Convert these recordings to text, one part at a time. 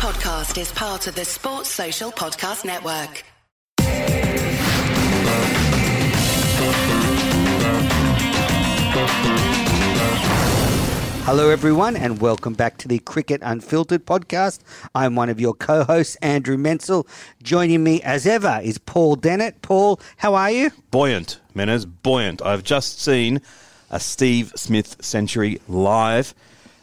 podcast is part of the Sports Social Podcast Network. Hello, everyone, and welcome back to the Cricket Unfiltered podcast. I'm one of your co hosts, Andrew Menczel. Joining me, as ever, is Paul Dennett. Paul, how are you? Buoyant, Menners, buoyant. I've just seen a Steve Smith century live,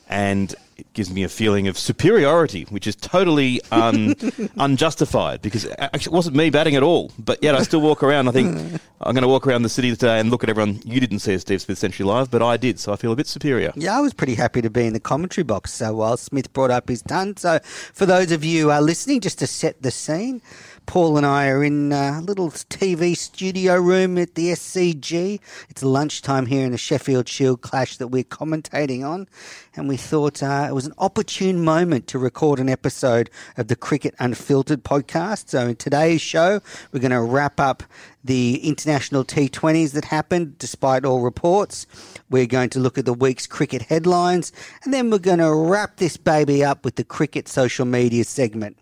and it gives me a feeling of superiority, which is totally un, unjustified because actually it wasn't me batting at all. But yet I still walk around. I think I'm going to walk around the city today and look at everyone. You didn't see a Steve Smith century live, but I did, so I feel a bit superior. Yeah, I was pretty happy to be in the commentary box so while Smith brought up his ton. So for those of you uh, listening, just to set the scene, Paul and I are in a little TV studio room at the SCG. It's lunchtime here in the Sheffield Shield clash that we're commentating on, and we thought uh, it was an opportune moment to record an episode of the Cricket Unfiltered podcast. So in today's show, we're going to wrap up the international T20s that happened despite all reports. We're going to look at the week's cricket headlines, and then we're going to wrap this baby up with the cricket social media segment.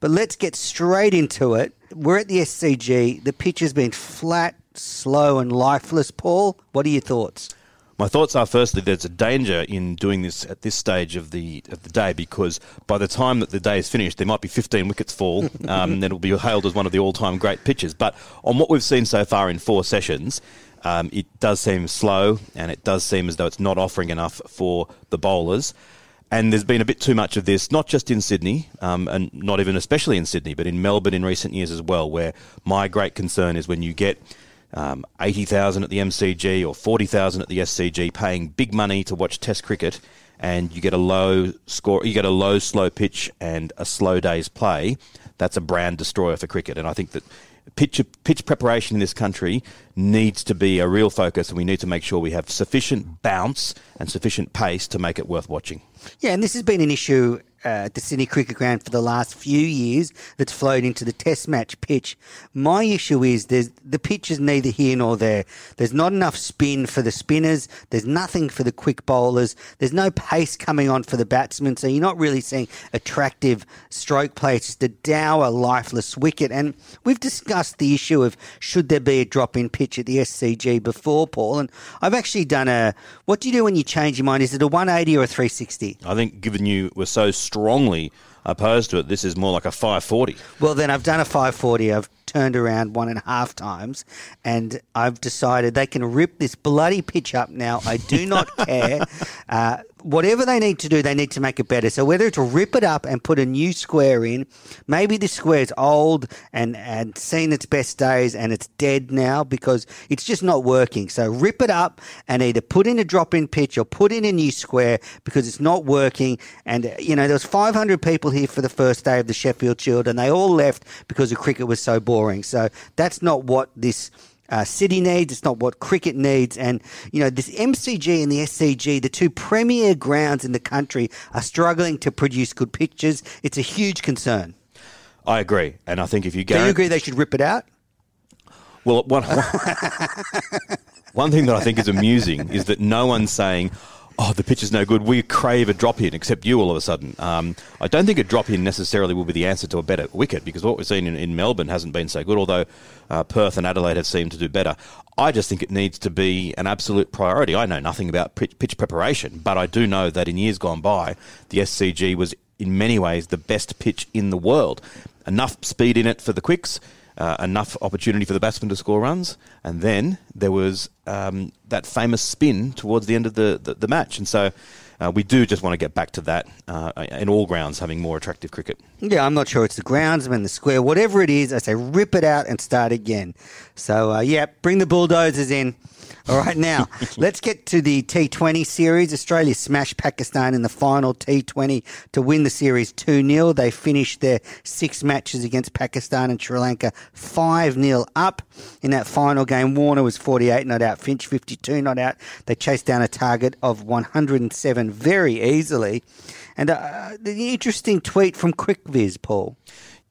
But let's get straight into it. We're at the SCG. The pitch has been flat, slow, and lifeless. Paul, what are your thoughts? My thoughts are firstly there's a danger in doing this at this stage of the of the day because by the time that the day is finished, there might be 15 wickets fall, um, and it'll be hailed as one of the all-time great pitches. But on what we've seen so far in four sessions, um, it does seem slow, and it does seem as though it's not offering enough for the bowlers. And there's been a bit too much of this, not just in Sydney, um, and not even especially in Sydney, but in Melbourne in recent years as well, where my great concern is when you get um, 80,000 at the MCG or 40,000 at the SCG paying big money to watch Test cricket and you get a low score, you get a low slow pitch and a slow day's play, that's a brand destroyer for cricket. And I think that pitch pitch preparation in this country needs to be a real focus, and we need to make sure we have sufficient bounce and sufficient pace to make it worth watching. Yeah, and this has been an issue uh, at the Sydney Cricket Ground for the last few years that's flowed into the Test match pitch. My issue is there's the pitch is neither here nor there. There's not enough spin for the spinners. There's nothing for the quick bowlers. There's no pace coming on for the batsmen, so you're not really seeing attractive stroke play. It's just a dour, lifeless wicket. And we've discussed the issue of should there be a drop in pitch at the SCG before, Paul. And I've actually done a what do you do when you change your mind? Is it a 180 or a 360? I think given you were so strongly opposed to it, this is more like a 540. Well, then I've done a 540. I've turned around one and a half times, and I've decided they can rip this bloody pitch up now. I do not care. Uh, whatever they need to do, they need to make it better. So whether it's rip it up and put a new square in, maybe the square's old and, and seen its best days and it's dead now because it's just not working. So rip it up and either put in a drop in pitch or put in a new square because it's not working. And, you know, there was 500 people here for the first day of the Sheffield Shield and they all left because the cricket was so boring. So that's not what this uh, City needs. It's not what cricket needs. And, you know, this MCG and the SCG, the two premier grounds in the country, are struggling to produce good pictures. It's a huge concern. I agree. And I think if you go. Do you agree they should rip it out? Well, one, one thing that I think is amusing is that no one's saying, oh, the pitch is no good. We crave a drop in, except you all of a sudden. Um, I don't think a drop in necessarily will be the answer to a better wicket because what we've seen in, in Melbourne hasn't been so good, although uh, Perth and Adelaide have seemed to do better. I just think it needs to be an absolute priority. I know nothing about pitch preparation, but I do know that in years gone by, the SCG was in many ways the best pitch in the world. Enough speed in it for the quicks uh, enough opportunity for the batsman to score runs, and then there was um, that famous spin towards the end of the, the, the match. And so uh, we do just want to get back to that uh, in all grounds, having more attractive cricket. Yeah, I'm not sure it's the groundsman, the square, whatever it is. I say rip it out and start again. So, uh, yeah, bring the bulldozers in. All right, now let's get to the T20 series. Australia smashed Pakistan in the final T20 to win the series 2 0. They finished their six matches against Pakistan and Sri Lanka 5 0 up. In that final game, Warner was 48 not out, Finch 52 not out. They chased down a target of 107 very easily. And uh, the interesting tweet from CricViz, Paul.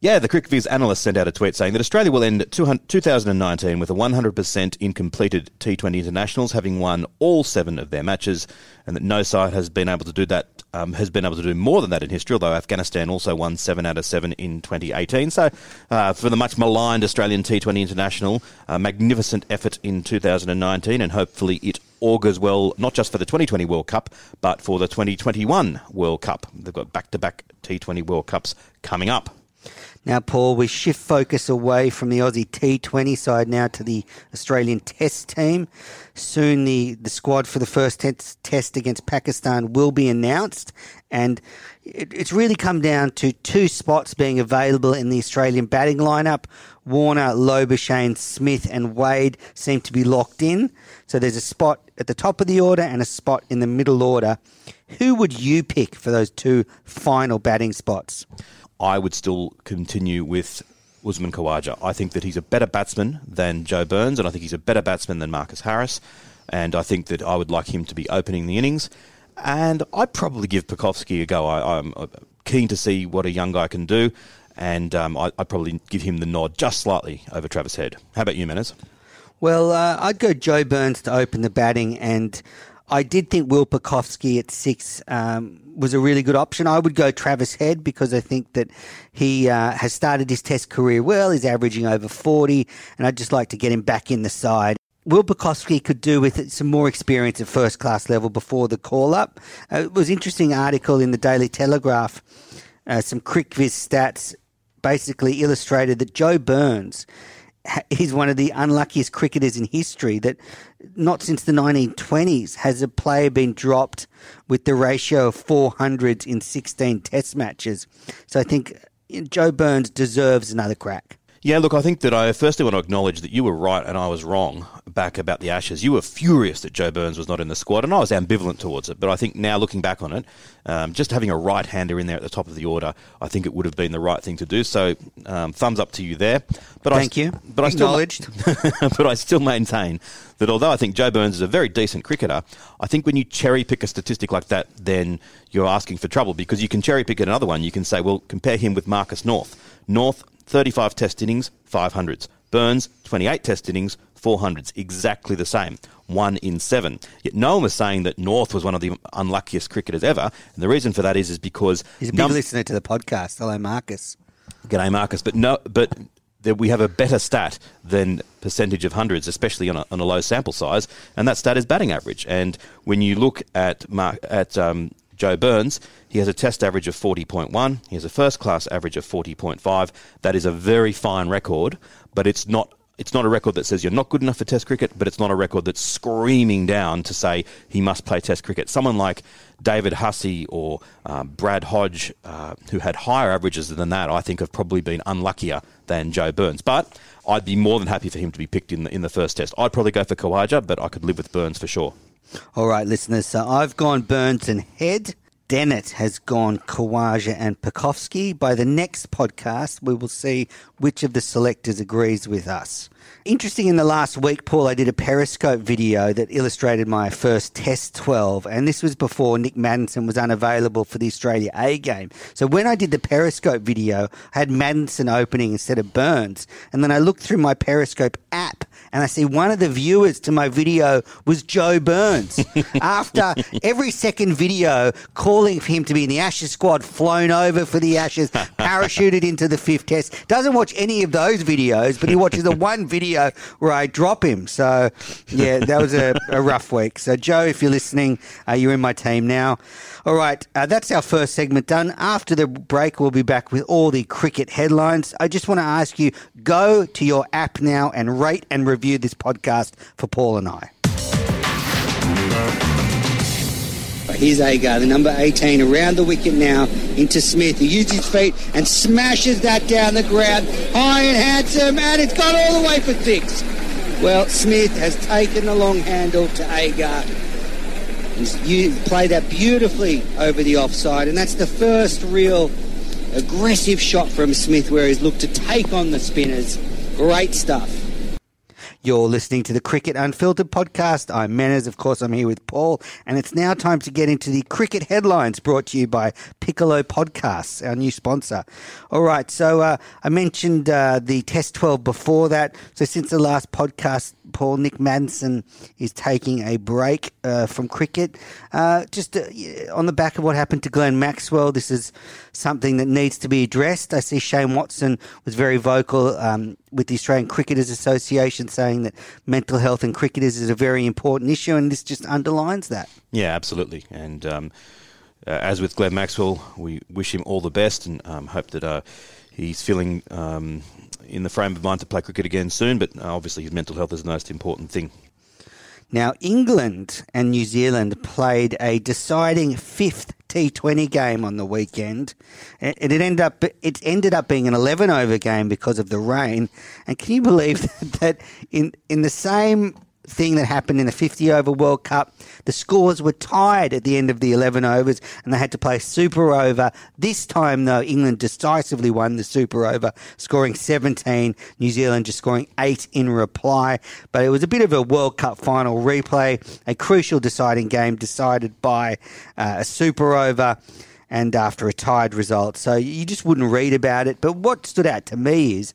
Yeah, the CricViz analyst sent out a tweet saying that Australia will end 2019 with a 100% in completed T20 internationals, having won all seven of their matches, and that no side has been able to do that, um, has been able to do more than that in history, although Afghanistan also won seven out of seven in 2018. So, uh, for the much maligned Australian T20 international, a magnificent effort in 2019, and hopefully it augurs well not just for the 2020 World Cup, but for the 2021 World Cup. They've got back to back T20 World Cups coming up. Now, Paul, we shift focus away from the Aussie T20 side now to the Australian Test team. Soon, the, the squad for the first test against Pakistan will be announced, and it, it's really come down to two spots being available in the Australian batting lineup. Warner, Labuschagne, Smith, and Wade seem to be locked in. So there's a spot at the top of the order and a spot in the middle order. Who would you pick for those two final batting spots? I would still continue with Usman Khawaja. I think that he's a better batsman than Joe Burns, and I think he's a better batsman than Marcus Harris. And I think that I would like him to be opening the innings. And I'd probably give Pucovski a go. I, am uh, keen to see what a young guy can do, and um, I, would probably give him the nod just slightly over Travis Head. How about you, Manners? Well, uh, I'd go Joe Burns to open the batting, and I did think Will Pucovski at six um, was a really good option. I would go Travis Head because I think that he uh, has started his Test career well. He's averaging over 40, and I'd just like to get him back in the side. Will Pucovski could do with some more experience at first class level before the call up. Uh, it was an interesting article in the Daily Telegraph, uh, some CricViz stats basically illustrated that Joe Burns he's one of the unluckiest cricketers in history that not since the 1920s has a player been dropped with the ratio of 400 in 16 test matches. So I think Joe Burns deserves another crack. Yeah, look, I think that I firstly want to acknowledge that you were right and I was wrong back about the Ashes. You were furious that Joe Burns was not in the squad, and I was ambivalent towards it. But I think now, looking back on it, um, just having a right hander in there at the top of the order, I think it would have been the right thing to do. So, um, thumbs up to you there. But Thank I, you. But Acknowledged. I still, but I still maintain that although I think Joe Burns is a very decent cricketer, I think when you cherry pick a statistic like that, then you're asking for trouble because you can cherry pick another one. You can say, well, compare him with Marcus North. North 35 test innings, 500s. Burns, 28 test innings, 400s. Exactly the same. One in seven. Yet no one was saying that North was one of the unluckiest cricketers ever. And the reason for that is, is because. He's a big num- listener to the podcast. Hello, Marcus. G'day, Marcus. But no, but that we have a better stat than percentage of hundreds, especially on a, on a low sample size, and that stat is batting average. And when you look at Mark, at um, Joe Burns, he has a test average of 40.1. He has a first class average of 40.5. That is a very fine record, but it's not it's not a record that says you're not good enough for Test cricket, but it's not a record that's screaming down to say he must play Test cricket. Someone like David Hussey or um, Brad Hodge, uh, who had higher averages than that, I think have probably been unluckier than Joe Burns. But I'd be more than happy for him to be picked in the, in the first Test. I'd probably go for Khawaja, but I could live with Burns for sure. All right, listeners. So I've gone Burns and Head. Dennett has gone Khawaja and Pucovski. By the next podcast, we will see which of the selectors agrees with us. Interesting in the last week, Paul, I did a Periscope video that illustrated my first Test 12, and this was before Nick Maddinson was unavailable for the Australia A game. So when I did the Periscope video, I had Maddinson opening instead of Burns, and then I looked through my Periscope app and I see one of the viewers to my video was Joe Burns. After every second video calling for him to be in the Ashes squad, flown over for the Ashes, parachuted into the fifth test, doesn't watch any of those videos, but he watches the one video where I drop him. So, yeah, that was a, a rough week. So, Joe, if you're listening, uh, you're in my team now. All right, uh, that's our first segment done. After the break, we'll be back with all the cricket headlines. I just want to ask you go to your app now and rate and review this podcast for Paul and I. Here's Agar, the number 18, around the wicket now into Smith. He uses his feet and smashes that down the ground. High and handsome, and it's gone all the way for six. Well, Smith has taken the long handle to Agar. He's played that beautifully over the offside, and that's the first real aggressive shot from Smith where he's looked to take on the spinners. Great stuff. You're listening to the Cricket Unfiltered podcast. I'm Manners. Of course, I'm here with Paul. And it's now time to get into the cricket headlines brought to you by Piccolo Podcasts, our new sponsor. All right. So uh, I mentioned uh, the Test 12 before that. So since the last podcast, Paul, Nick Maddinson is taking a break uh, from cricket. Uh, just uh, on the back of what happened to Glenn Maxwell, this is something that needs to be addressed. I see Shane Watson was very vocal um, with the Australian Cricketers Association saying that mental health in cricketers is a very important issue, and this just underlines that. Yeah, absolutely. And um, uh, as with Glenn Maxwell, we wish him all the best and um, hope that uh, he's feeling um, in the frame of mind to play cricket again soon. But uh, obviously, his mental health is the most important thing. Now, England and New Zealand played a deciding fifth T20 game on the weekend, and it ended up it ended up being an 11 over game because of the rain. And can you believe that in in the same thing that happened in the 50 over World Cup. The scores were tied at the end of the 11 overs and they had to play super over. This time, though, England decisively won the super over, scoring 17, New Zealand just scoring 8 in reply. But it was a bit of a World Cup final replay, a crucial deciding game decided by uh, a super over and after a tied result. So you just wouldn't read about it. But what stood out to me is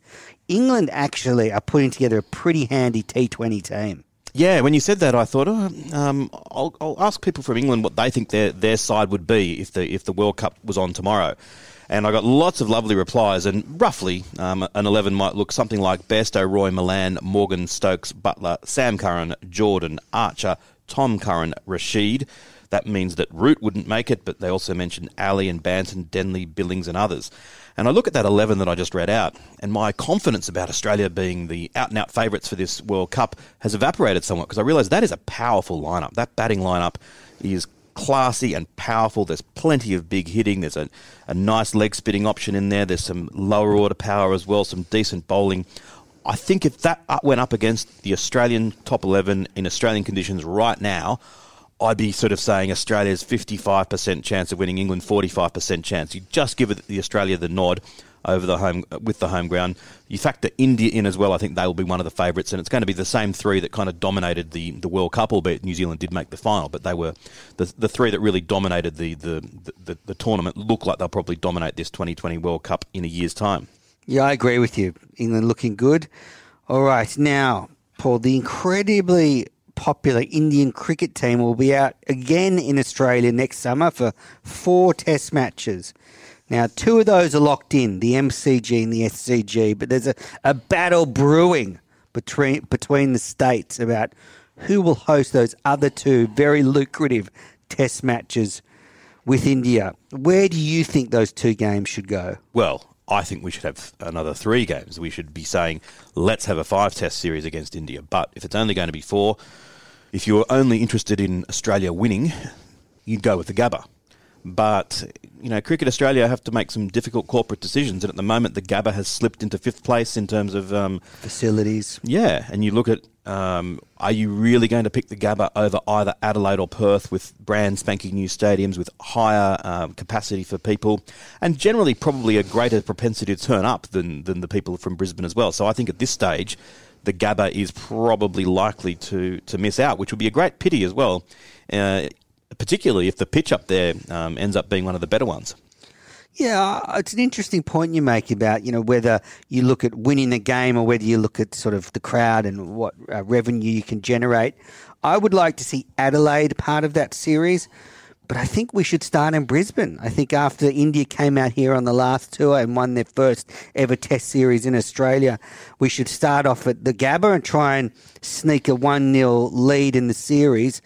England actually are putting together a pretty handy T20 team. Yeah, when you said that, I thought, oh, um, I'll, I'll, ask people from England what they think their their side would be if the if the World Cup was on tomorrow. And I got lots of lovely replies, and roughly um, an 11 might look something like Bairstow, Roy, Malan, Morgan, Stokes, Buttler, Sam Curran, Jordan, Archer, Tom Curran, Rashid. That means that Root wouldn't make it, but they also mentioned Ali and Banton, Denley, Billings, and others. And I look at that 11 that I just read out, and my confidence about Australia being the out and out favourites for this World Cup has evaporated somewhat because I realise that is a powerful lineup. That batting lineup is classy and powerful. There's plenty of big hitting. There's a, a nice leg spinning option in there. There's some lower order power as well, some decent bowling. I think if that uh, went up against the Australian top 11 in Australian conditions right now, I'd be sort of saying Australia's 55% chance of winning, England 45% chance. You just give it the Australia the nod over the home with the home ground. You factor India in as well. I think they will be one of the favourites, and it's going to be the same three that kind of dominated the, the World Cup. Albeit New Zealand did make the final, but they were the the three that really dominated the the, the, the tournament. Look like they'll probably dominate this 2020 World Cup in a year's time. Yeah, I agree with you. England looking good. All right, now Paul, the incredibly popular Indian cricket team will be out again in Australia next summer for four test matches. Now, two of those are locked in, the MCG and the SCG, but there's a, a battle brewing between, between the states about who will host those other two very lucrative test matches with India. Where do you think those two games should go? Well, I think we should have another three games. We should be saying, let's have a five test series against India. But if it's only going to be four, if you were only interested in Australia winning, you'd go with the Gabba. But, you know, Cricket Australia have to make some difficult corporate decisions. And at the moment, the Gabba has slipped into fifth place in terms of um, facilities. Yeah. And you look at um, are you really going to pick the Gabba over either Adelaide or Perth with brand spanking new stadiums with higher um, capacity for people and generally probably a greater propensity to turn up than, than the people from Brisbane as well? So I think at this stage, the Gabba is probably likely to, to miss out, which would be a great pity as well, uh, particularly if the pitch up there um, ends up being one of the better ones. Yeah, it's an interesting point you make about you know whether you look at winning the game or whether you look at sort of the crowd and what uh, revenue you can generate. I would like to see Adelaide part of that series. But I think we should start in Brisbane. I think after India came out here on the last tour and won their first ever Test series in Australia, we should start off at the Gabba and try and sneak a 1 0 lead in the series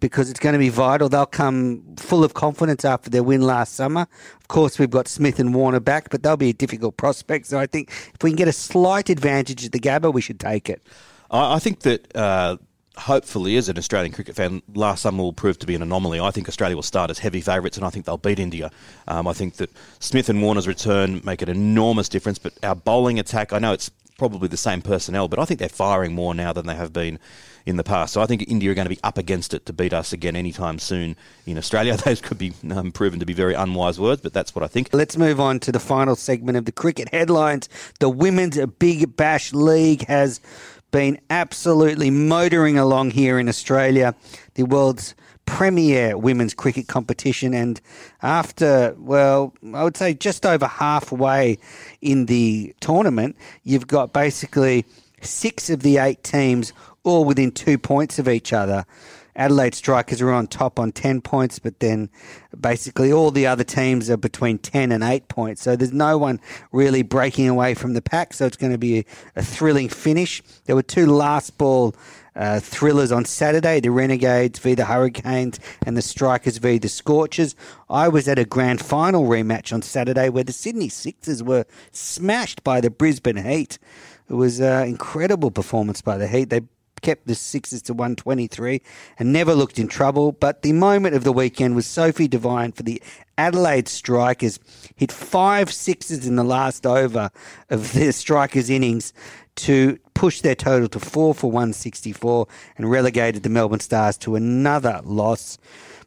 because it's going to be vital. They'll come full of confidence after their win last summer. Of course, we've got Smith and Warner back, but they'll be a difficult prospect. So I think if we can get a slight advantage at the Gabba, we should take it. I think that uh, hopefully, as an Australian cricket fan, last summer will prove to be an anomaly. I think Australia will start as heavy favourites, and I think they'll beat India. Um, I think that Smith and Warner's return make an enormous difference. But our bowling attack, I know it's probably the same personnel, but I think they're firing more now than they have been in the past. So I think India are going to be up against it to beat us again anytime soon in Australia. Those could be um, proven to be very unwise words, but that's what I think. Let's move on to the final segment of the cricket headlines. The Women's Big Bash League has been absolutely motoring along here in Australia, the world's premier women's cricket competition. And after, well, I would say just over halfway in the tournament, you've got basically six of the eight teams all within two points of each other. Adelaide Strikers are on top on 10 points, but then basically all the other teams are between 10 and 8 points. So there's no one really breaking away from the pack. So it's going to be a, thrilling finish. There were two last ball uh, thrillers on Saturday the Renegades v the Hurricanes and the Strikers v the Scorchers. I was at a grand final rematch on Saturday where the Sydney Sixers were smashed by the Brisbane Heat. It was an incredible performance by the Heat. They kept the Sixers to 123 and never looked in trouble. But the moment of the weekend was Sophie Devine for the Adelaide Strikers. Hit five sixes in the last over of the Strikers' innings to push their total to four for 164 and relegated the Melbourne Stars to another loss.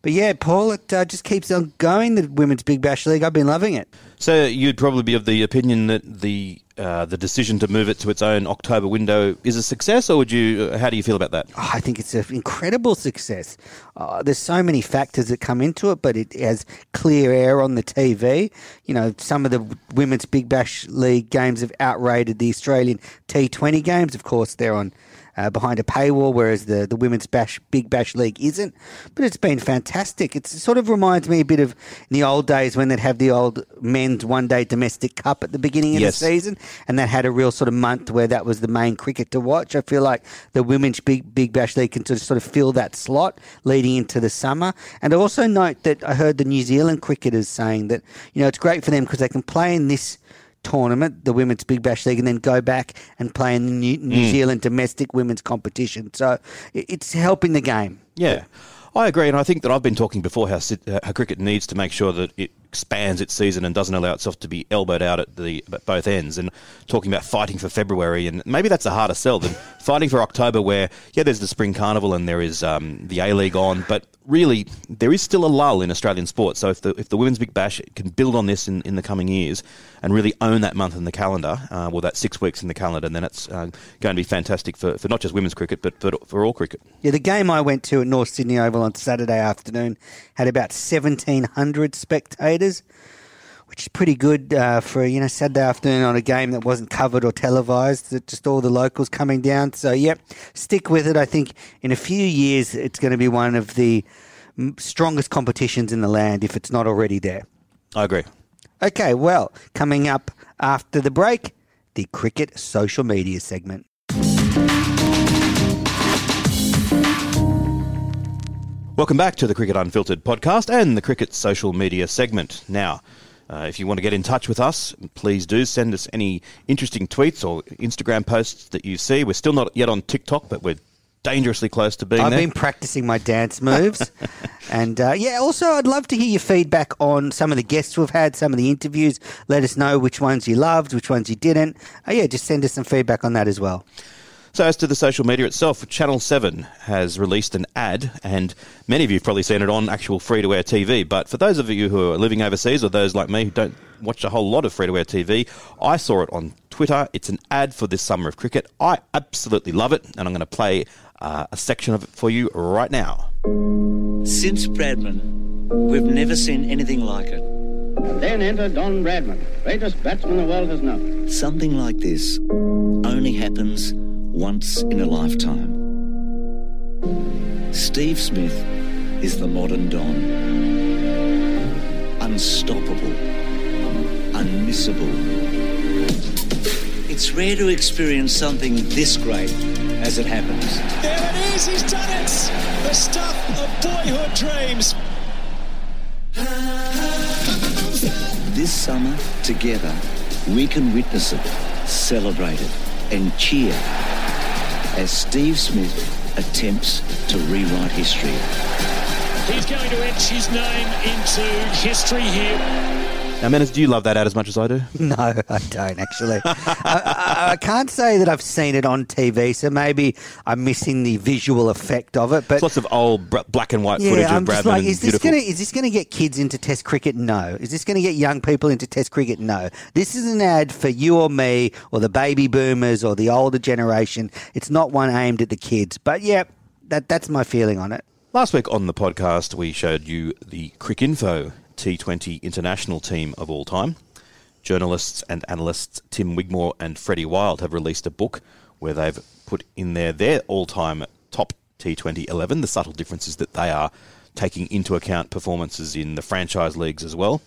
But yeah, Paul, it uh, just keeps on going, the Women's Big Bash League. I've been loving it. So you'd probably be of the opinion that the uh, the decision to move it to its own October window is a success, or would you? Uh, how do you feel about that? Oh, I think it's an incredible success. Uh, there's so many factors that come into it, but it has clear air on the TV. You know, some of the women's Big Bash League games have outrated the Australian T20 games. Of course, they're on uh, behind a paywall, whereas the, the Women's Bash Big Bash League isn't. But it's been fantastic. It's, it sort of reminds me a bit of the old days when they'd have the old men's one day domestic cup at the beginning of yes. the season, and that had a real sort of month where that was the main cricket to watch. I feel like the Women's Big Big Bash League can sort of, sort of fill that slot leading into the summer. And I also note that I heard the New Zealand cricketers saying that you know it's great for them because they can play in this tournament, the Women's Big Bash League, and then go back and play in the New, New mm. Zealand domestic women's competition. So it's helping the game. Yeah. I agree, and I think that I've been talking before how, how cricket needs to make sure that it expands its season and doesn't allow itself to be elbowed out at the at both ends. And talking about fighting for February, and maybe that's a harder sell than fighting for October, where yeah, there's the spring carnival and there is um, the A League on, but really there is still a lull in Australian sports. So if the if the women's big bash can build on this in, in the coming years and really own that month in the calendar, uh, well, that six weeks in the calendar, then it's uh, going to be fantastic for, for not just women's cricket but for, for all cricket. Yeah, the game I went to at North Sydney Oval on Saturday afternoon had about seventeen hundred which is pretty good uh, for you know Saturday afternoon on a game that wasn't covered or televised. Just all the locals coming down. So yep, stick with it. I think in a few years it's going to be one of the strongest competitions in the land if it's not already there. I agree. Okay, well, coming up after the break, the cricket social media segment. Welcome back to the Cricket Unfiltered podcast and the Cricket social media segment. Now, uh, if you want to get in touch with us, please do send us any interesting tweets or Instagram posts that you see. We're still not yet on TikTok, but we're dangerously close to being I've there. been practicing my dance moves. and uh, yeah, also, I'd love to hear your feedback on some of the guests we've had, some of the interviews. Let us know which ones you loved, which ones you didn't. Uh, yeah, just send us some feedback on that as well. So, as to the social media itself, Channel 7 has released an ad, and many of you have probably seen it on actual free to air TV. But for those of you who are living overseas or those like me who don't watch a whole lot of free to air TV, I saw it on Twitter. It's an ad for this summer of cricket. I absolutely love it, and I'm going to play uh, a section of it for you right now. Since Bradman, we've never seen anything like it. And then enter Don Bradman, greatest batsman the world has known. Something like this only happens once in a lifetime. Steve Smith is the modern Don. Unstoppable. Unmissable. It's rare to experience something this great as it happens. There it is, he's done it! The stuff of boyhood dreams. This summer, together, we can witness it, celebrate it, and cheer as Steve Smith attempts to rewrite history. He's going to etch his name into history here. Now, Menners, do you love that ad as much as I do? No, I don't actually. I, I, I can't say that I've seen it on TV, so maybe I'm missing the visual effect of it. But It's lots of old br- black and white footage yeah, of I'm just Bradman. like, is this beautiful. to is this going to get kids into Test cricket? No. Is this going to get young people into Test cricket? No. This is an ad for you or me or the baby boomers or the older generation. It's not one aimed at the kids. But yeah, that that's my feeling on it. Last week on the podcast, we showed you the Cricinfo T20 international team of all time. Journalists and analysts Tim Wigmore and Freddie Wild have released a book where they've put in there their all time top T20 11. The subtle difference is that they are taking into account performances in the franchise leagues as well.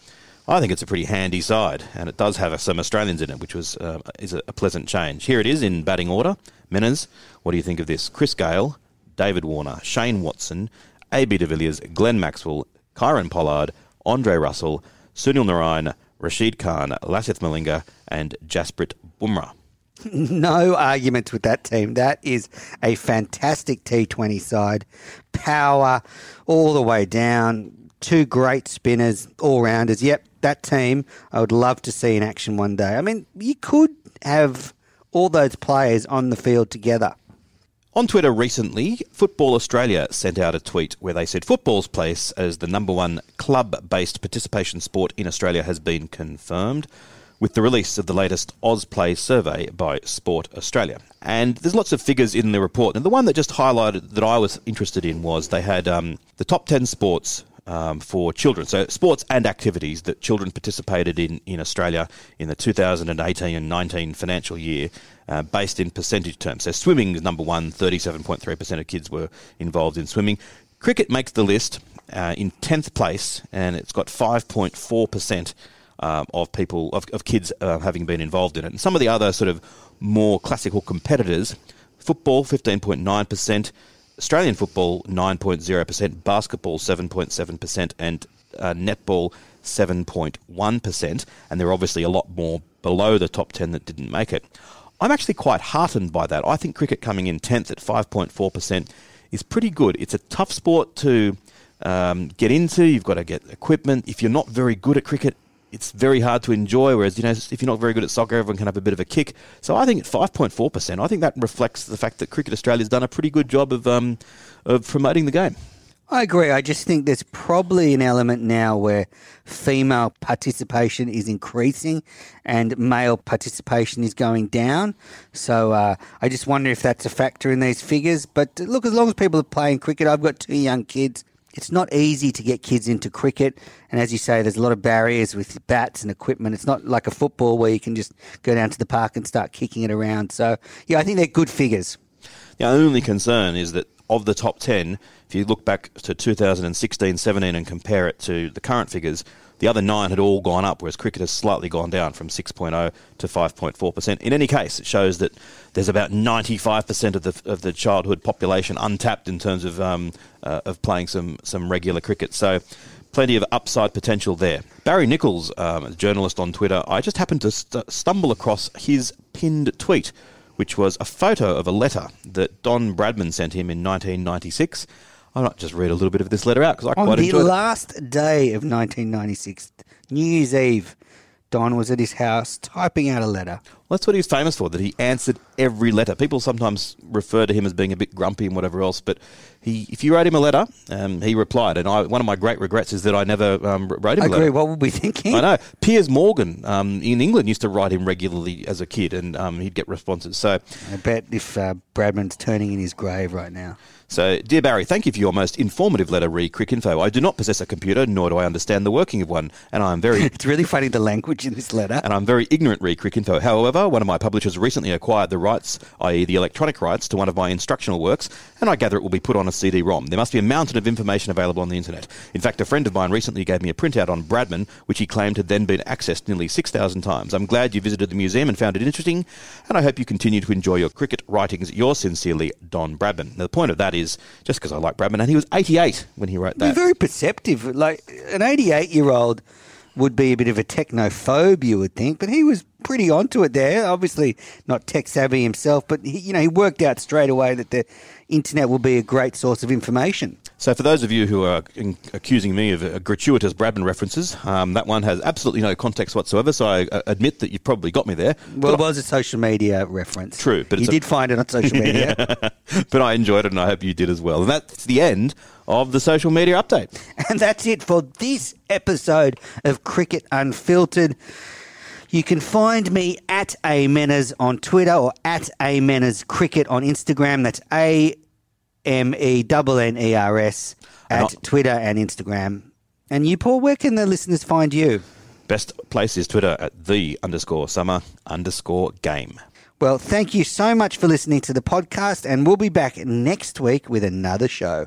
I think it's a pretty handy side, and it does have some Australians in it, which was uh, is a, pleasant change. Here it is in batting order. Menners, what do you think of this? Chris Gayle, David Warner, Shane Watson, AB de Villiers, Glenn Maxwell, Kieron Pollard, Andre Russell, Sunil Narine, Rashid Khan, Lasith Malinga, and Jasprit Bumrah. No arguments with that team. That is a fantastic T20 side. Power all the way down. Two great spinners, all rounders. Yep, that team I would love to see in action one day. I mean, you could have all those players on the field together. On Twitter recently, Football Australia sent out a tweet where they said football's place as the number one club based participation sport in Australia has been confirmed with the release of the latest AusPlay survey by Sport Australia. And there's lots of figures in the report. And the one that just highlighted that I was interested in was they had um, the top 10 sports um, for children. So, sports and activities that children participated in in Australia in the 2018 and 19 financial year, uh, based in percentage terms. So, swimming is number one, 37.3% of kids were involved in swimming. Cricket makes the list uh, in 10th place, and it's got 5.4%. Um, of people of, of kids uh, having been involved in it, and some of the other sort of more classical competitors, football fifteen point nine percent, Australian football 9.0%, basketball 7.7%, and uh, netball 7.1%. And there are obviously a lot more below the top 10 that didn't make it. I'm actually quite heartened by that. I think cricket coming in 10th at 5.4% is pretty good. It's a tough sport to um, get into. You've got to get equipment. If you're not very good at cricket, it's very hard to enjoy. Whereas, you know, if you're not very good at soccer, everyone can have a bit of a kick. So I think at 5.4%, I think that reflects the fact that Cricket Australia's done a pretty good job of, um, of promoting the game. I agree. I just think there's probably an element now where female participation is increasing and male participation is going down. So uh, I just wonder if that's a factor in these figures. But look, as long as people are playing cricket, I've got two young kids. It's not easy to get kids into cricket. And as you say, there's a lot of barriers with bats and equipment. It's not like a football where you can just go down to the park and start kicking it around. So, yeah, I think they're good figures. The only concern is that of the top 10, if you look back to 2016 17 and compare it to the current figures, the other nine had all gone up, whereas cricket has slightly gone down from 6.0 to 5.4%. In any case, it shows that there's about 95% of the of the childhood population untapped in terms of um, uh, of playing some some regular cricket. So. Plenty of upside potential there. Barry Nichols, um, a journalist on Twitter, I just happened to st- stumble across his pinned tweet, which was a photo of a letter that Don Bradman sent him in 1996. I might just read a little bit of this letter out because I On quite the enjoyed it. last day of 1996, New Year's Eve, Don was at his house typing out a letter. Well, that's what he's famous for, that he answered every letter. People sometimes refer to him as being a bit grumpy and whatever else, but he, if you wrote him a letter, um, he replied. And I, one of my great regrets is that I never um, wrote him I a agree. letter. What were we thinking? I know. Piers Morgan um, in England used to write him regularly as a kid, and um, he'd get responses. So, I bet if uh, Bradman's turning in his grave right now. So dear Barry, thank you for your most informative letter, re Cricinfo. I do not possess a computer, nor do I understand the working of one, and I am very It's really funny the language in this letter. and I'm very ignorant re Cricinfo. However, one of my publishers recently acquired the rights, i.e., the electronic rights, to one of my instructional works, and I gather it will be put on a CD ROM. There must be a mountain of information available on the internet. In fact, a friend of mine recently gave me a printout on Bradman, which he claimed had then been accessed nearly 6,000 times. I'm glad you visited the museum and found it interesting, and I hope you continue to enjoy your cricket writings. Yours sincerely, Don Bradman. Now, the point of that is just because I like Bradman, and he was 88 when he wrote that. You're that. very perceptive. Like an 88 year old would be a bit of a technophobe, you would think, but he was pretty onto it there. Obviously, not tech savvy himself, but he, you know he worked out straight away that the internet will be a great source of information. So, for those of you who are in- accusing me of uh, gratuitous Bradman references, um, that one has absolutely no context whatsoever. So, I uh, admit that you've probably got me there. Well, But it was a social media reference. True, but you it's a- did find it on social media. but I enjoyed it, and I hope you did as well. And that's the end of the social media update. And that's it for this episode of Cricket Unfiltered. You can find me at Amenners on Twitter or at Amenners Cricket on Instagram. That's A M E N N E R S at Twitter and Instagram. And you, Paul, where can the listeners find you? Best place is Twitter at the underscore summer underscore game. Well, thank you so much for listening to the podcast, and we'll be back next week with another show.